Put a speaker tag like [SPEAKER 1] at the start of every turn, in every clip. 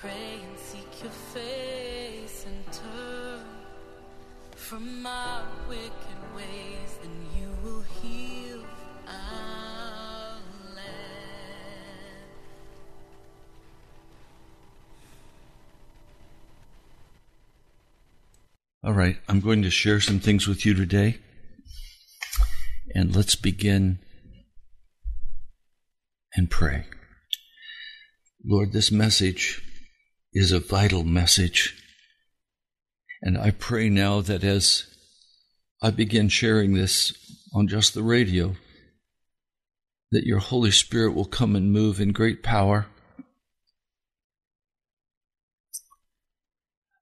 [SPEAKER 1] pray and seek your face and turn from my wicked ways, then you will heal our land.
[SPEAKER 2] All right, I'm going to share some things with you today. And let's begin and pray. Lord, this message is a vital message. And I pray now that as I begin sharing this on just the radio, that your Holy Spirit will come and move in great power.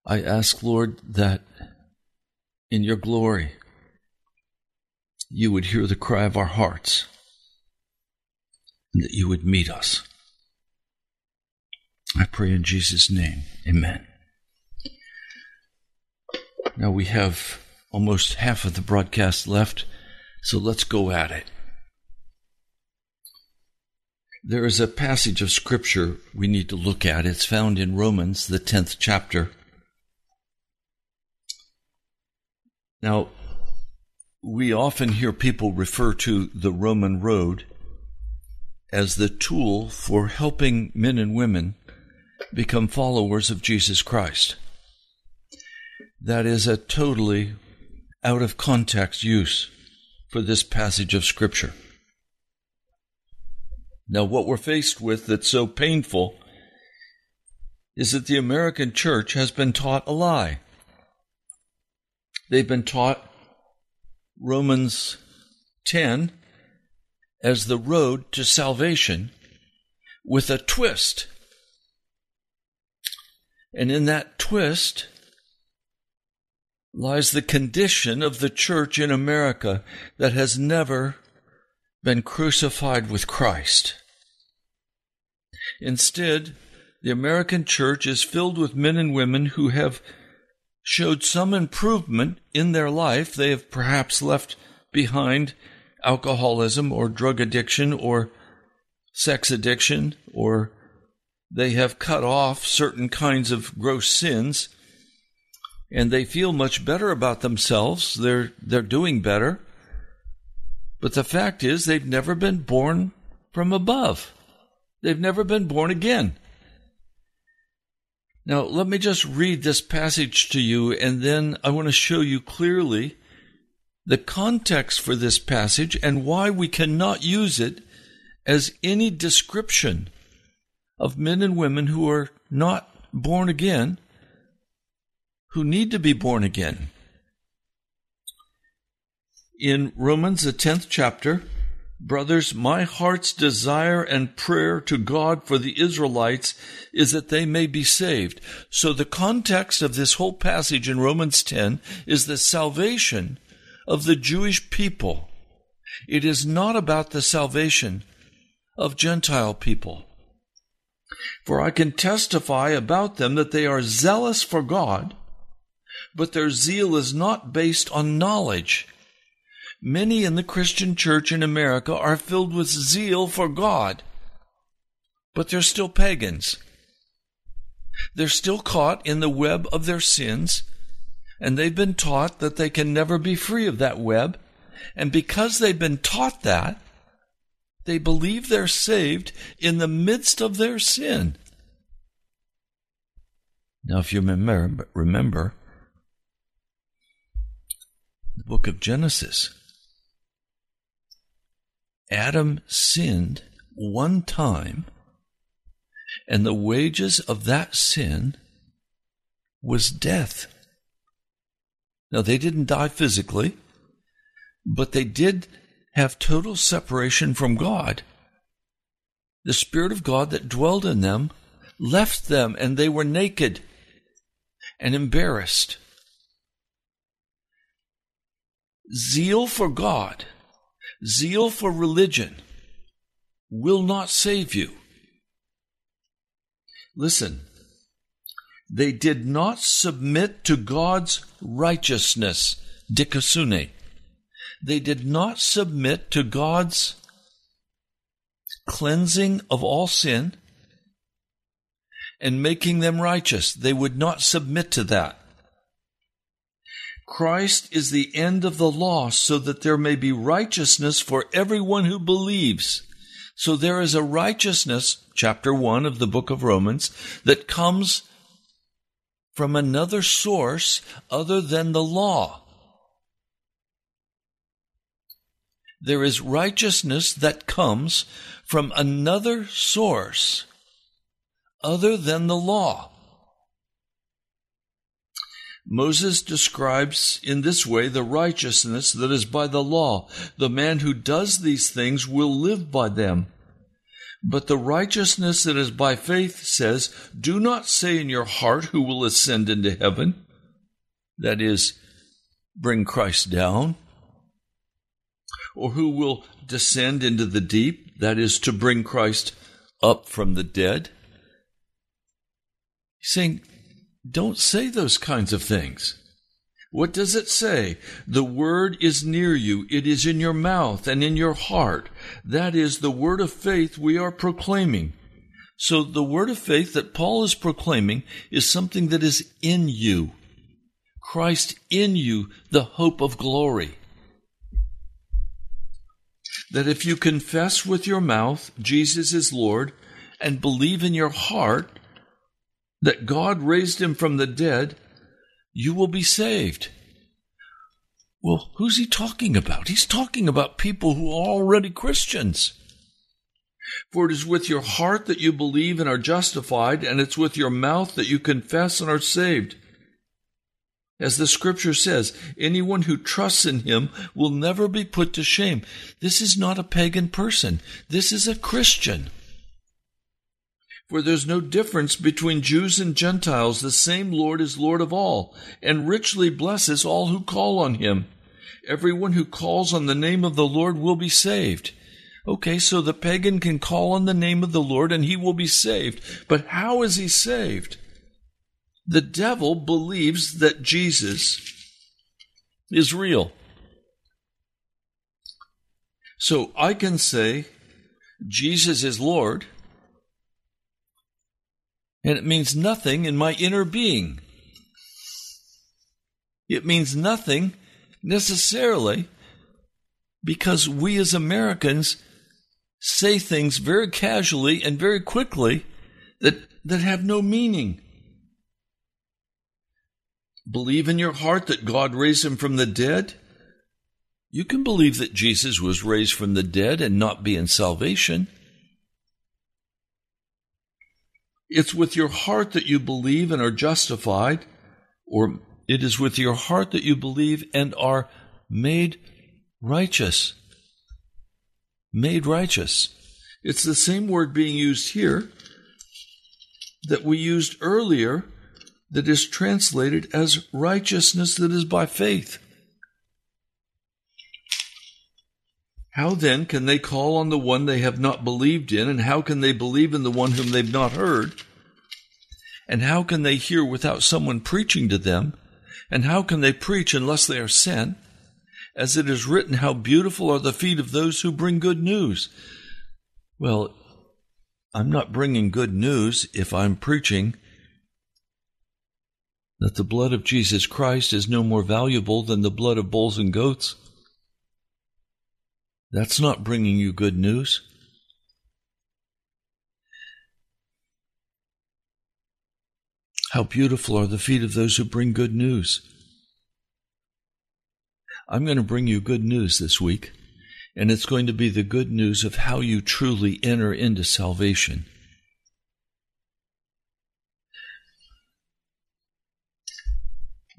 [SPEAKER 2] I ask, Lord, that in your glory, you would hear the cry of our hearts and that you would meet us. I pray in Jesus' name. Amen. Now we have almost half of the broadcast left, so let's go at it. There is a passage of Scripture we need to look at. It's found in Romans, the 10th chapter. Now, we often hear people refer to the Roman road as the tool for helping men and women become followers of Jesus Christ. That is a totally out of context use for this passage of Scripture. Now, what we're faced with that's so painful is that the American church has been taught a lie. They've been taught Romans 10 as the road to salvation with a twist. And in that twist lies the condition of the church in America that has never been crucified with Christ. Instead, the American church is filled with men and women who have showed some improvement in their life. They have perhaps left behind alcoholism or drug addiction or sex addiction, or they have cut off certain kinds of gross sins and they feel much better about themselves. They're, they're doing better. But the fact is, they've never been born from above. They've never been born again. Now, let me just read this passage to you, and then I want to show you clearly the context for this passage and why we cannot use it as any description of men and women who are not born again, who need to be born again. In Romans, the 10th chapter, brothers, my heart's desire and prayer to God for the Israelites is that they may be saved. So the context of this whole passage in Romans 10 is the salvation of the Jewish people. It is not about the salvation of Gentile people. For I can testify about them that they are zealous for God, but their zeal is not based on knowledge. Many in the Christian church in America are filled with zeal for God, but they're still pagans. They're still caught in the web of their sins and they've been taught that they can never be free of that web. And because they've been taught that, they believe they're saved in the midst of their sin. Now, if you remember, remember the book of Genesis, Adam sinned one time, and the wages of that sin was death. Now, they didn't die physically, but they did have total separation from God. The Spirit of God that dwelled in them left them, and they were naked and embarrassed. Zeal for God, zeal for religion will not save you. Listen, they did not submit to God's righteousness, dikaiosune. They did not submit to God's cleansing of all sin and making them righteous. They would not submit to that. Christ is the end of the law so that there may be righteousness for everyone who believes. So there is a righteousness, chapter 1 of the book of Romans, that comes from another source other than the law. There is righteousness that comes from another source other than the law. Moses describes in this way the righteousness that is by the law. The man who does these things will live by them. But the righteousness that is by faith says, Do not say in your heart who will ascend into heaven. That is, bring Christ down. Or who will descend into the deep. That is, to bring Christ up from the dead. He's saying, don't say those kinds of things. What does it say? The word is near you. It is in your mouth and in your heart. That is the word of faith we are proclaiming. So the word of faith that Paul is proclaiming is something that is in you. Christ in you, the hope of glory. That if you confess with your mouth Jesus is Lord and believe in your heart that God raised him from the dead, you will be saved. Well, who's he talking about? He's talking about people who are already Christians. For it is with your heart that you believe and are justified, and it's with your mouth that you confess and are saved. As the scripture says, anyone who trusts in him will never be put to shame. This is not a pagan person. This is a Christian. For there's no difference between Jews and Gentiles. The same Lord is Lord of all, and richly blesses all who call on him. Everyone who calls on the name of the Lord will be saved. Okay, so the pagan can call on the name of the Lord and he will be saved. But how is he saved? The devil believes that Jesus is real. So I can say, Jesus is Lord and it means nothing in my inner being. It means nothing necessarily because we as Americans say things very casually and very quickly that, that have no meaning. Believe in your heart that God raised him from the dead. You can believe that Jesus was raised from the dead and not be in salvation. It's with your heart that you believe and are justified, or it is with your heart that you believe and are made righteous. Made righteous. It's the same word being used here that we used earlier that is translated as righteousness that is by faith. How then can they call on the one they have not believed in, and how can they believe in the one whom they've not heard? And how can they hear without someone preaching to them? And how can they preach unless they are sent? As it is written, How beautiful are the feet of those who bring good news. Well, I'm not bringing good news if I'm preaching that the blood of Jesus Christ is no more valuable than the blood of bulls and goats. That's not bringing you good news. How beautiful are the feet of those who bring good news. I'm going to bring you good news this week, and it's going to be the good news of how you truly enter into salvation.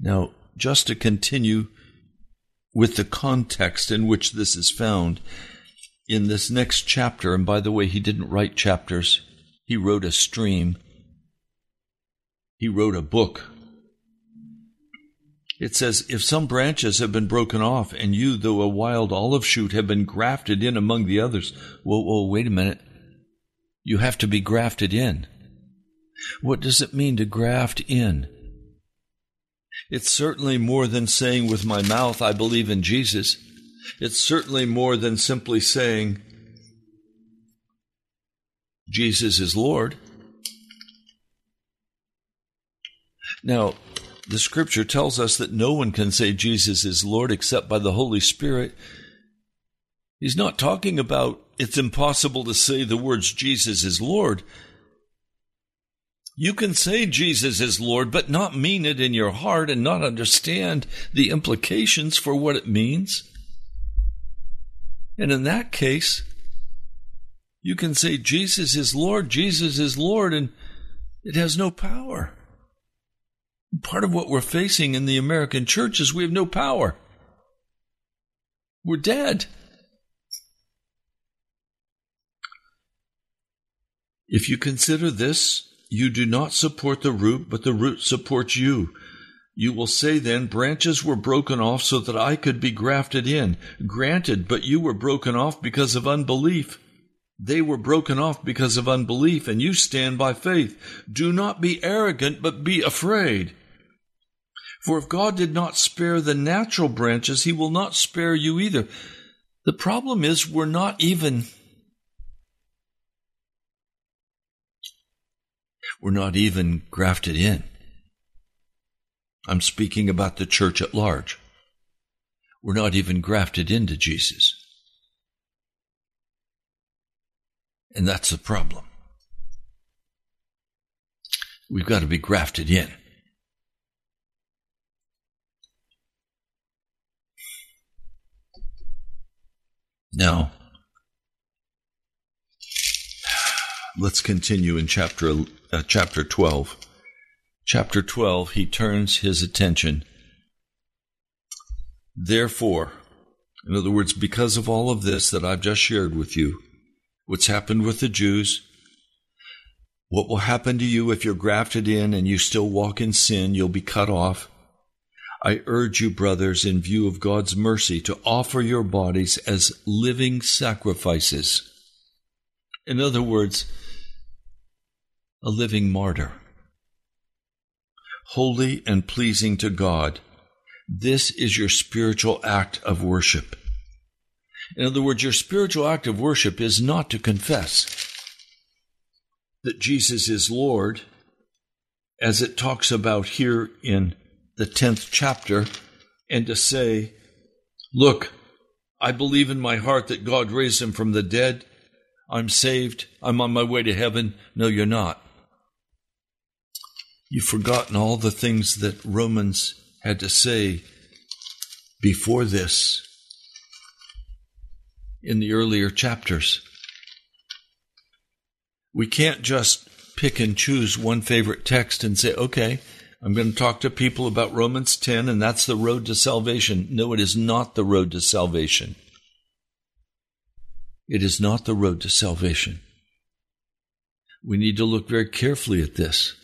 [SPEAKER 2] Now, just to continue with the context in which this is found in this next chapter. And by the way, he didn't write chapters, he wrote a stream, he wrote a book. It says, If some branches have been broken off, and you, though a wild olive shoot, have been grafted in among the others. Whoa, whoa, wait a minute. You have to be grafted in. What does it mean to graft in? It's certainly more than saying with my mouth, I believe in Jesus. It's certainly more than simply saying, Jesus is Lord. Now, the scripture tells us that no one can say Jesus is Lord except by the Holy Spirit. He's not talking about it's impossible to say the words Jesus is Lord. You can say Jesus is Lord, but not mean it in your heart and not understand the implications for what it means. And in that case, you can say Jesus is Lord, Jesus is Lord, and it has no power. Part of what we're facing in the American church is we have no power. We're dead. If you consider this, you do not support the root, but the root supports you. You will say then, branches were broken off so that I could be grafted in. Granted, but you were broken off because of unbelief. They were broken off because of unbelief, and you stand by faith. Do not be arrogant, but be afraid. For if God did not spare the natural branches, he will not spare you either. The problem is we're not even we're not even grafted in. I'm speaking about the church at large. We're not even grafted into Jesus. And that's the problem. We've got to be grafted in. Now, let's continue in chapter uh, chapter 12. Chapter 12, he turns his attention. Therefore, in other words, because of all of this that I've just shared with you, what's happened with the Jews, what will happen to you if you're grafted in and you still walk in sin, you'll be cut off. I urge you, brothers, in view of God's mercy, to offer your bodies as living sacrifices. In other words, a living martyr. Holy and pleasing to God. This is your spiritual act of worship. In other words, your spiritual act of worship is not to confess that Jesus is Lord, as it talks about here in the 10th chapter and to say, Look, I believe in my heart that God raised him from the dead. I'm saved. I'm on my way to heaven. No, you're not. You've forgotten all the things that Romans had to say before this in the earlier chapters. We can't just pick and choose one favorite text and say, okay, I'm going to talk to people about Romans 10, and that's the road to salvation. No, it is not the road to salvation. It is not the road to salvation. We need to look very carefully at this.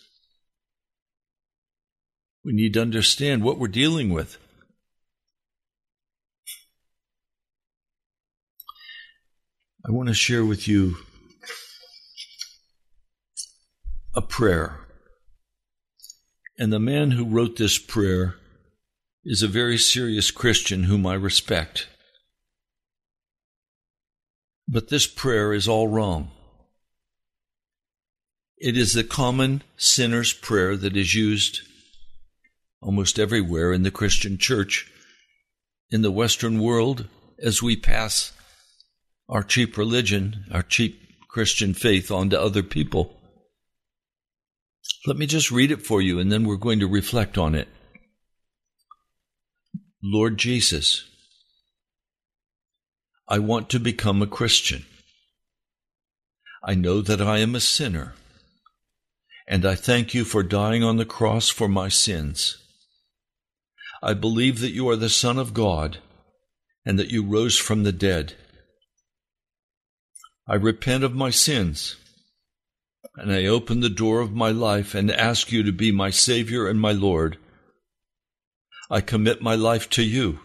[SPEAKER 2] We need to understand what we're dealing with. I want to share with you a prayer and the man who wrote this prayer is a very serious Christian whom I respect. But this prayer is all wrong. It is the common sinner's prayer that is used almost everywhere in the Christian church in the Western world as we pass our cheap religion, our cheap Christian faith on to other people. Let me just read it for you and then we're going to reflect on it. Lord Jesus, I want to become a Christian. I know that I am a sinner, and I thank you for dying on the cross for my sins. I believe that you are the Son of God and that you rose from the dead. I repent of my sins and I open the door of my life and ask you to be my Savior and my Lord. I commit my life to you.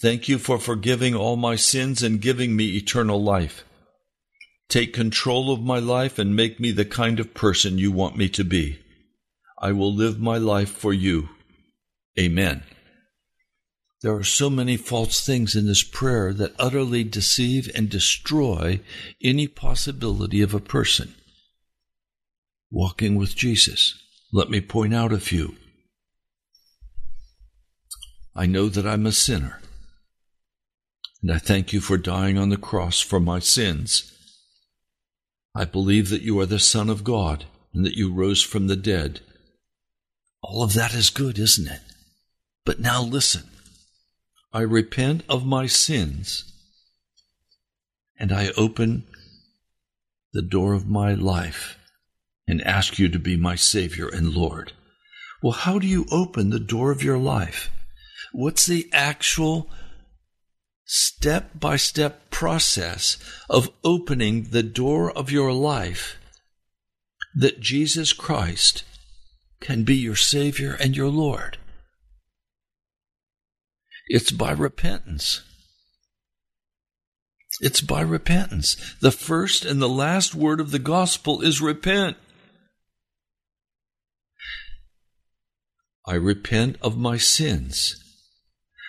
[SPEAKER 2] Thank you for forgiving all my sins and giving me eternal life. Take control of my life and make me the kind of person you want me to be. I will live my life for you. Amen. There are so many false things in this prayer that utterly deceive and destroy any possibility of a person walking with Jesus. Let me point out a few. I know that I'm a sinner, and I thank you for dying on the cross for my sins. I believe that you are the Son of God and that you rose from the dead. All of that is good, isn't it? But now listen. I repent of my sins and I open the door of my life and ask you to be my Savior and Lord. Well, how do you open the door of your life? What's the actual step by step process of opening the door of your life that Jesus Christ can be your Savior and your Lord? It's by repentance. It's by repentance. The first and the last word of the gospel is repent. I repent of my sins.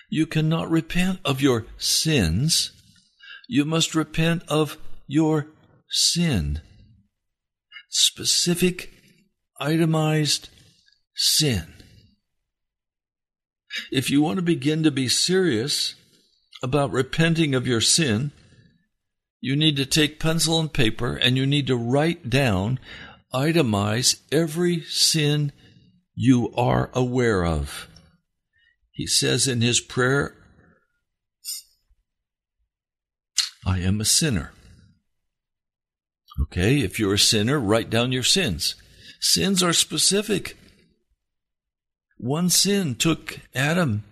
[SPEAKER 2] You cannot repent of your sins. You must repent of your sin. Specific, itemized sin. If you want to begin to be serious about repenting of your sin, you need to take pencil and paper and you need to write down, itemize every sin you are aware of. He says in his prayer, I am a sinner. Okay, if you're a sinner, write down your sins. Sins are specific. One sin took Adam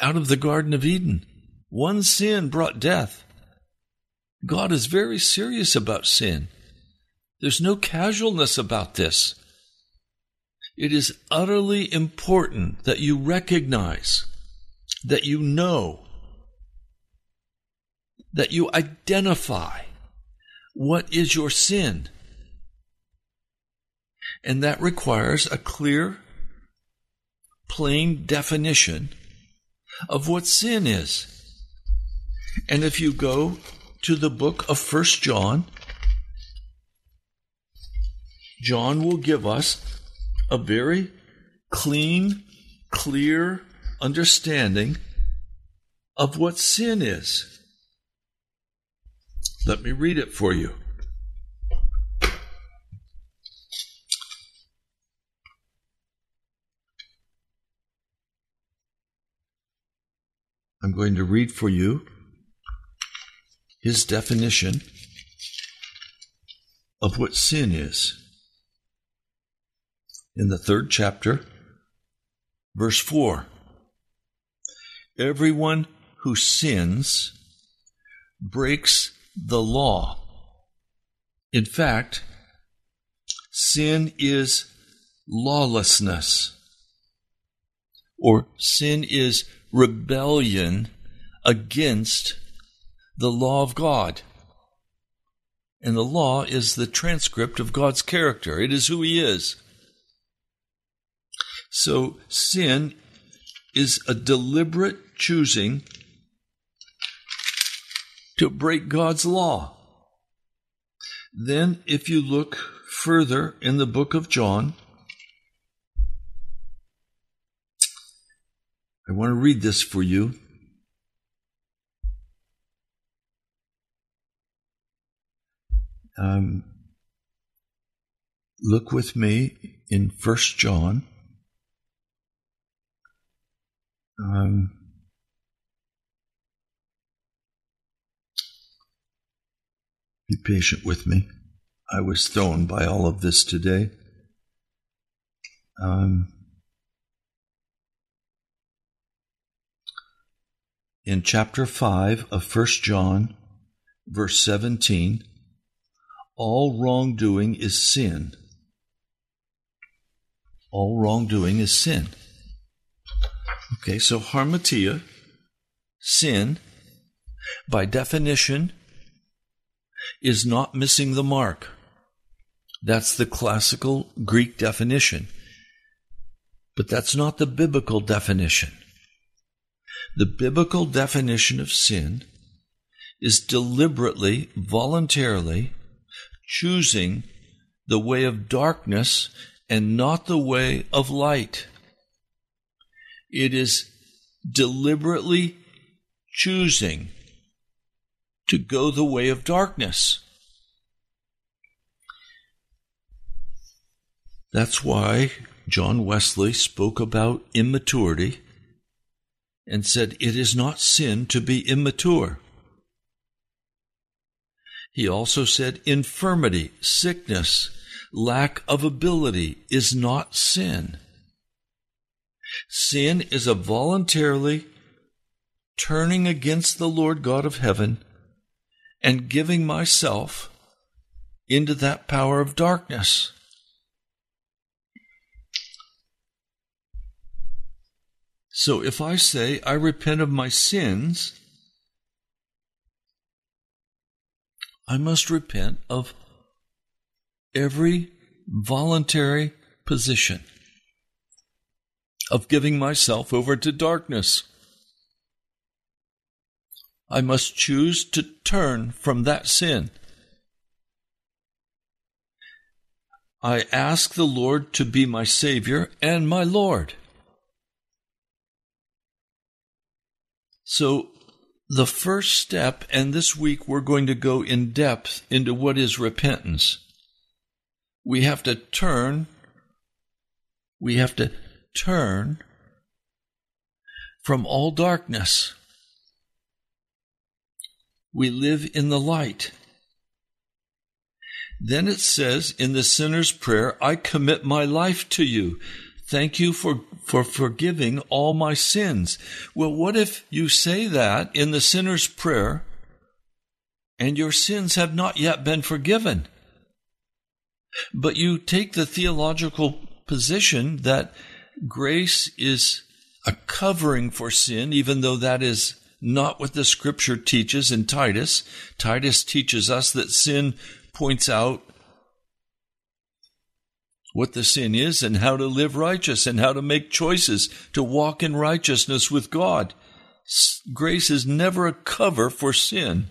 [SPEAKER 2] out of the Garden of Eden. One sin brought death. God is very serious about sin. There's no casualness about this. It is utterly important that you recognize, that you know, that you identify what is your sin. And that requires a clear, plain definition of what sin is. And if you go to the book of First John, John will give us a very clean, clear understanding of what sin is. Let me read it for you. I'm going to read for you his definition of what sin is. In the third chapter, verse 4 Everyone who sins breaks the law. In fact, sin is lawlessness, or sin is rebellion against the law of God. And the law is the transcript of God's character, it is who He is. So sin is a deliberate choosing to break God's law. Then, if you look further in the book of John, I want to read this for you. Um, look with me in First John. Um, be patient with me. I was thrown by all of this today. Um, in chapter 5 of First John, verse 17, all wrongdoing is sin. All wrongdoing is sin. Okay, so hamartia, sin, by definition, is not missing the mark. That's the classical Greek definition. But that's not the biblical definition. The biblical definition of sin is deliberately, voluntarily choosing the way of darkness and not the way of light. It is deliberately choosing to go the way of darkness. That's why John Wesley spoke about immaturity and said it is not sin to be immature. He also said infirmity, sickness, lack of ability is not sin. Sin is a voluntarily turning against the Lord God of heaven and giving myself into that power of darkness. So if I say, I repent of my sins, I must repent of every voluntary position of giving myself over to darkness. I must choose to turn from that sin. I ask the Lord to be my Savior and my Lord. So, the first step, and this week we're going to go in depth into what is repentance. We have to turn, we have to turn from all darkness. We live in the light. Then it says in the sinner's prayer, I commit my life to you. Thank you for, for forgiving all my sins. Well, what if you say that in the sinner's prayer and your sins have not yet been forgiven? But you take the theological position that grace is a covering for sin, even though that is not what the scripture teaches in Titus. Titus teaches us that sin points out what the sin is and how to live righteous and how to make choices to walk in righteousness with God. Grace is never a cover for sin.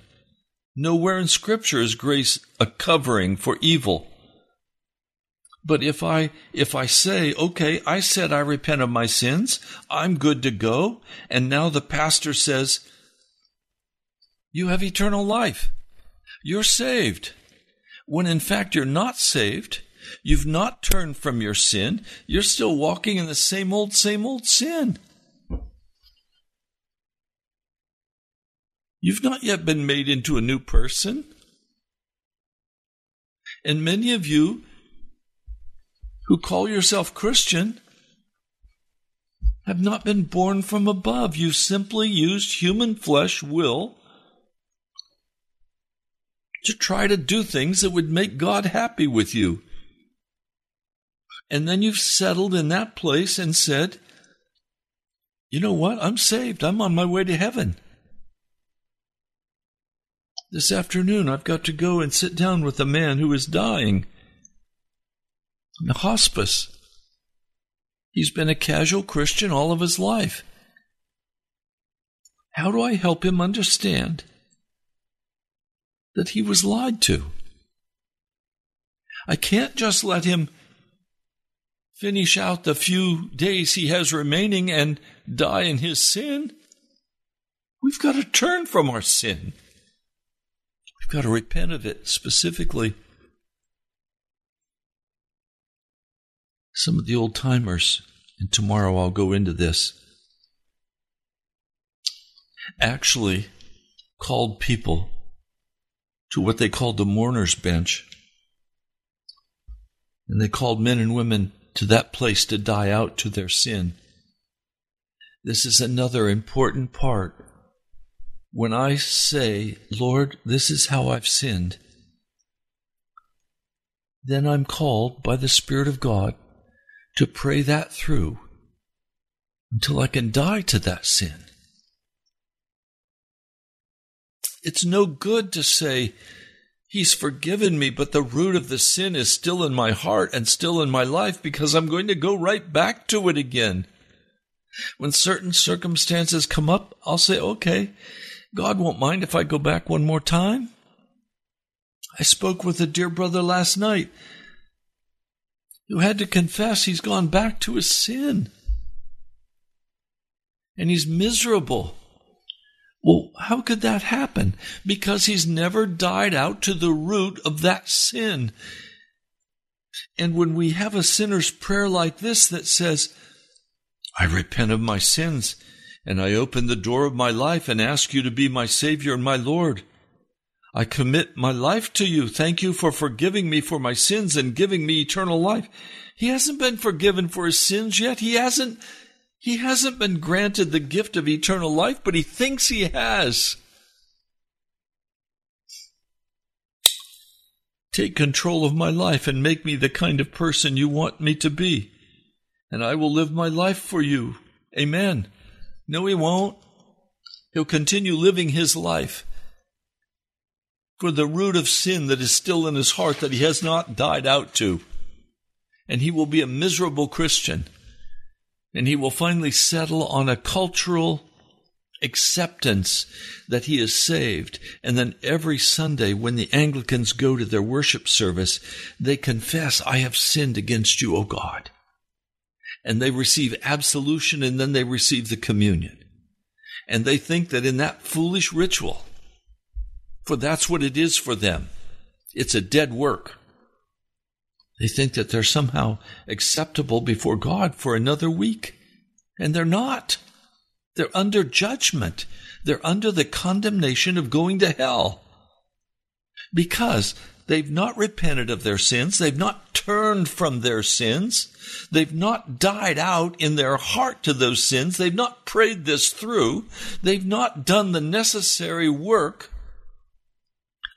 [SPEAKER 2] Nowhere in Scripture is grace a covering for evil. But if I if I say, okay, I said I repent of my sins, I'm good to go, and now the pastor says, you have eternal life. You're saved. When in fact you're not saved, You've not turned from your sin. You're still walking in the same old, same old sin. You've not yet been made into a new person. And many of you who call yourself Christian have not been born from above. You simply used human flesh will to try to do things that would make God happy with you. And then you've settled in that place and said, you know what? I'm saved. I'm on my way to heaven. This afternoon, I've got to go and sit down with a man who is dying in the hospice. He's been a casual Christian all of his life. How do I help him understand that he was lied to? I can't just let him finish out the few days he has remaining and die in his sin. We've got to turn from our sin. We've got to repent of it specifically. Some of the old timers, and tomorrow I'll go into this, actually called people to what they called the mourner's bench. And they called men and women to that place to die out to their sin. This is another important part. When I say, Lord, this is how I've sinned, then I'm called by the Spirit of God to pray that through until I can die to that sin. It's no good to say, He's forgiven me, but the root of the sin is still in my heart and still in my life because I'm going to go right back to it again. When certain circumstances come up, I'll say, okay, God won't mind if I go back one more time. I spoke with a dear brother last night who had to confess he's gone back to his sin. And he's miserable. How could that happen? Because he's never died out to the root of that sin. And when we have a sinner's prayer like this that says, I repent of my sins and I open the door of my life and ask you to be my Savior and my Lord. I commit my life to you. Thank you for forgiving me for my sins and giving me eternal life. He hasn't been forgiven for his sins yet. He hasn't, he hasn't been granted the gift of eternal life, but he thinks he has. Take control of my life and make me the kind of person you want me to be. And I will live my life for you. Amen. No, he won't. He'll continue living his life for the root of sin that is still in his heart that he has not died out to. And he will be a miserable Christian. And he will finally settle on a cultural acceptance that he is saved. And then every Sunday, when the Anglicans go to their worship service, they confess, I have sinned against you, O God. And they receive absolution and then they receive the communion. And they think that in that foolish ritual, for that's what it is for them, it's a dead work. They think that they're somehow acceptable before God for another week. And they're not. They're under judgment. They're under the condemnation of going to hell. Because they've not repented of their sins. They've not turned from their sins. They've not died out in their heart to those sins. They've not prayed this through. They've not done the necessary work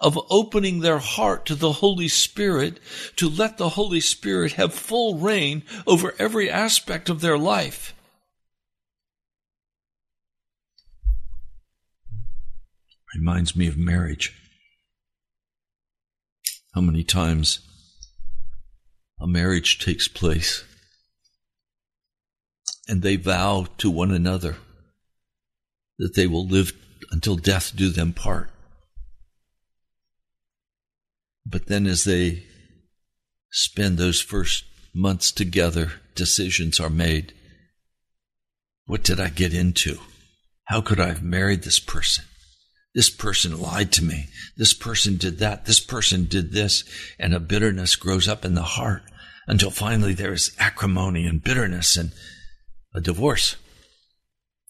[SPEAKER 2] of opening their heart to the Holy Spirit to let the Holy Spirit have full reign over every aspect of their life. Reminds me of marriage. How many times a marriage takes place and they vow to one another that they will live until death do them part. But then as they spend those first months together, decisions are made. What did I get into? How could I have married this person? This person lied to me. This person did that. This person did this. And a bitterness grows up in the heart until finally there is acrimony and bitterness and a divorce.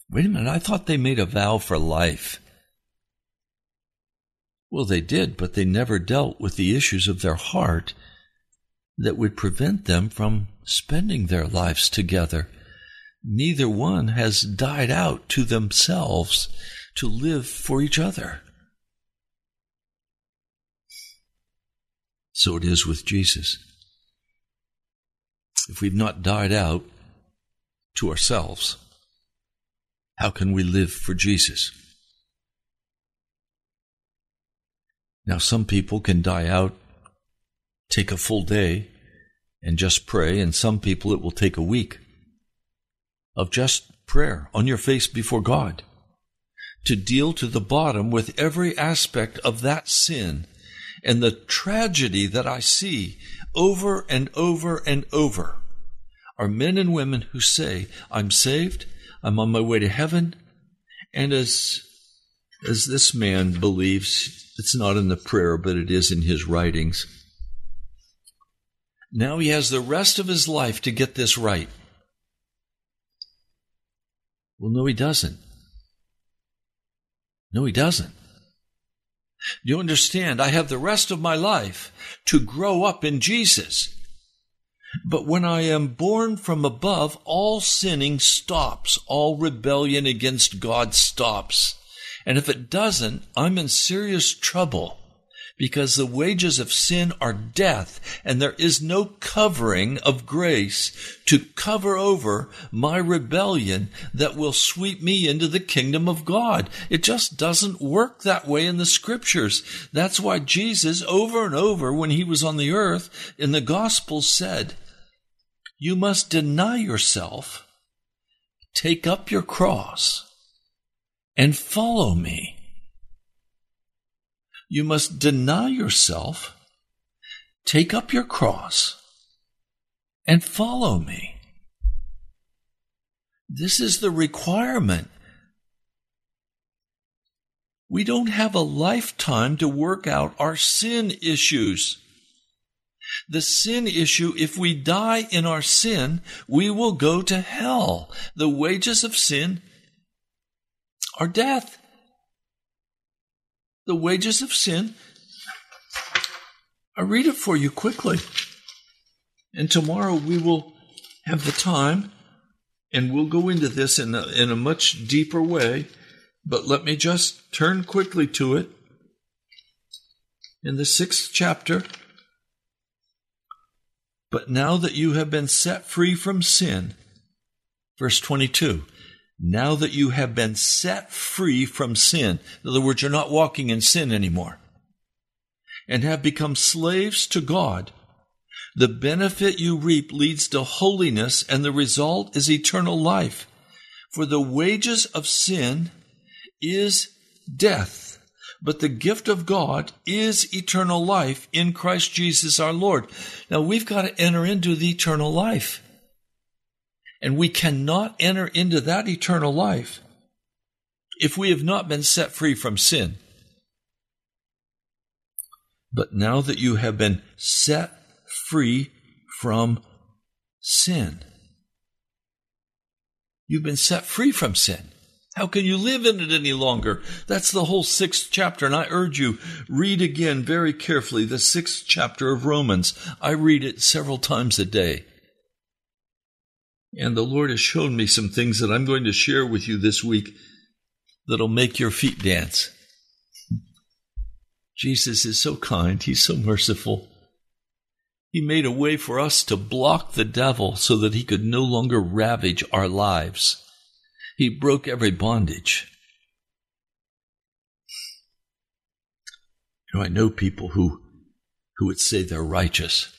[SPEAKER 2] Wait a minute. I thought they made a vow for life. Well, they did, but they never dealt with the issues of their heart that would prevent them from spending their lives together. Neither one has died out to themselves to live for each other. So it is with Jesus. If we've not died out to ourselves, how can we live for Jesus? Now, some people can die out, take a full day, and just pray, and some people it will take a week of just prayer on your face before God to deal to the bottom with every aspect of that sin and the tragedy that I see over and over and over. Are men and women who say, I'm saved, I'm on my way to heaven, and as as this man believes, it's not in the prayer, but it is in his writings. Now he has the rest of his life to get this right. Well, no, he doesn't. No, he doesn't. Do you understand? I have the rest of my life to grow up in Jesus. But when I am born from above, all sinning stops. All rebellion against God stops. And if it doesn't, I'm in serious trouble because the wages of sin are death, and there is no covering of grace to cover over my rebellion that will sweep me into the kingdom of God. It just doesn't work that way in the scriptures. That's why Jesus, over and over, when he was on the earth in the gospel, said, You must deny yourself, take up your cross, and follow me. You must deny yourself, take up your cross, and follow me. This is the requirement. We don't have a lifetime to work out our sin issues. The sin issue, if we die in our sin, we will go to hell. The wages of sin are death. The wages of sin. I read it for you quickly. And tomorrow we will have the time and we'll go into this in a, in a much deeper way. But let me just turn quickly to it. In the sixth chapter, but now that you have been set free from sin, verse 22, now that you have been set free from sin, in other words, you're not walking in sin anymore, and have become slaves to God, the benefit you reap leads to holiness, and the result is eternal life. For the wages of sin is death but the gift of God is eternal life in Christ Jesus our Lord. Now we've got to enter into the eternal life. And we cannot enter into that eternal life if we have not been set free from sin. But now that you have been set free from sin, you've been set free from sin. How can you live in it any longer? That's the whole sixth chapter, and I urge you, read again very carefully the sixth chapter of Romans. I read it several times a day. And the Lord has shown me some things that I'm going to share with you this week that'll make your feet dance. Jesus is so kind, He's so merciful. He made a way for us to block the devil so that he could no longer ravage our lives. He broke every bondage. You know, I know people who, who would say they're righteous.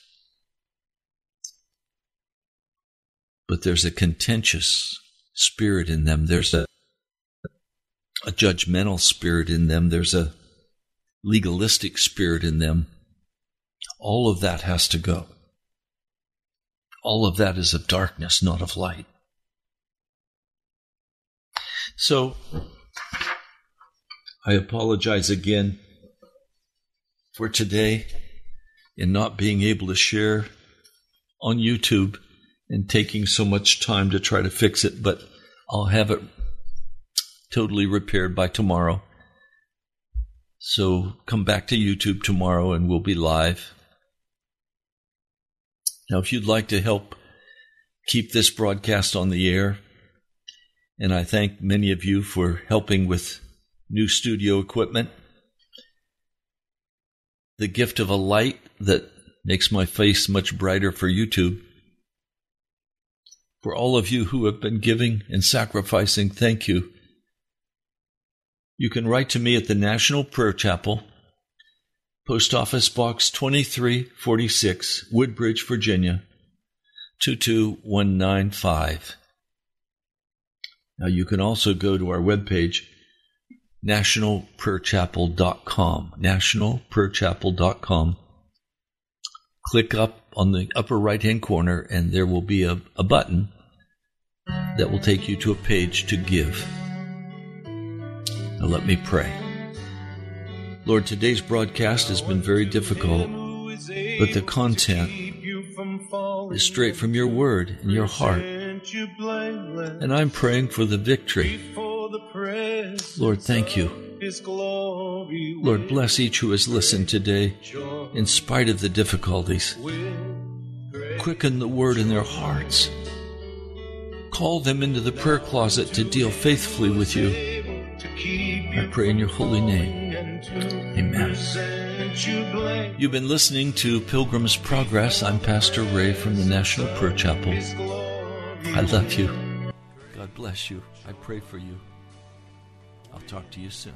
[SPEAKER 2] But there's a contentious spirit in them. There's a, a judgmental spirit in them. There's a legalistic spirit in them. All of that has to go. All of that is of darkness, not of light. So I apologize again for today in not being able to share on YouTube and taking so much time to try to fix it, but I'll have it totally repaired by tomorrow. So come back to YouTube tomorrow and we'll be live. Now, if you'd like to help keep this broadcast on the air, and I thank many of you for helping with new studio equipment. The gift of a light that makes my face much brighter for YouTube. For all of you who have been giving and sacrificing, thank you. You can write to me at the National Prayer Chapel, Post Office Box 2346, Woodbridge, Virginia 22195. Now you can also go to our webpage, nationalprayerchapel.com, nationalprayerchapel.com. Click up on the upper right hand corner and there will be a, a button that will take you to a page to give. Now let me pray. Lord, today's broadcast has been very difficult, but the content is straight from your word and your heart. And I'm praying for the victory. Lord, thank you. Lord, bless each who has listened today in spite of the difficulties. Quicken the word in their hearts. Call them into the prayer closet to deal faithfully with you. I pray in your holy name. Amen. You've been listening to Pilgrim's Progress. I'm Pastor Ray from the National Prayer Chapel. I love you. God bless you. I pray for you. I'll talk to you soon.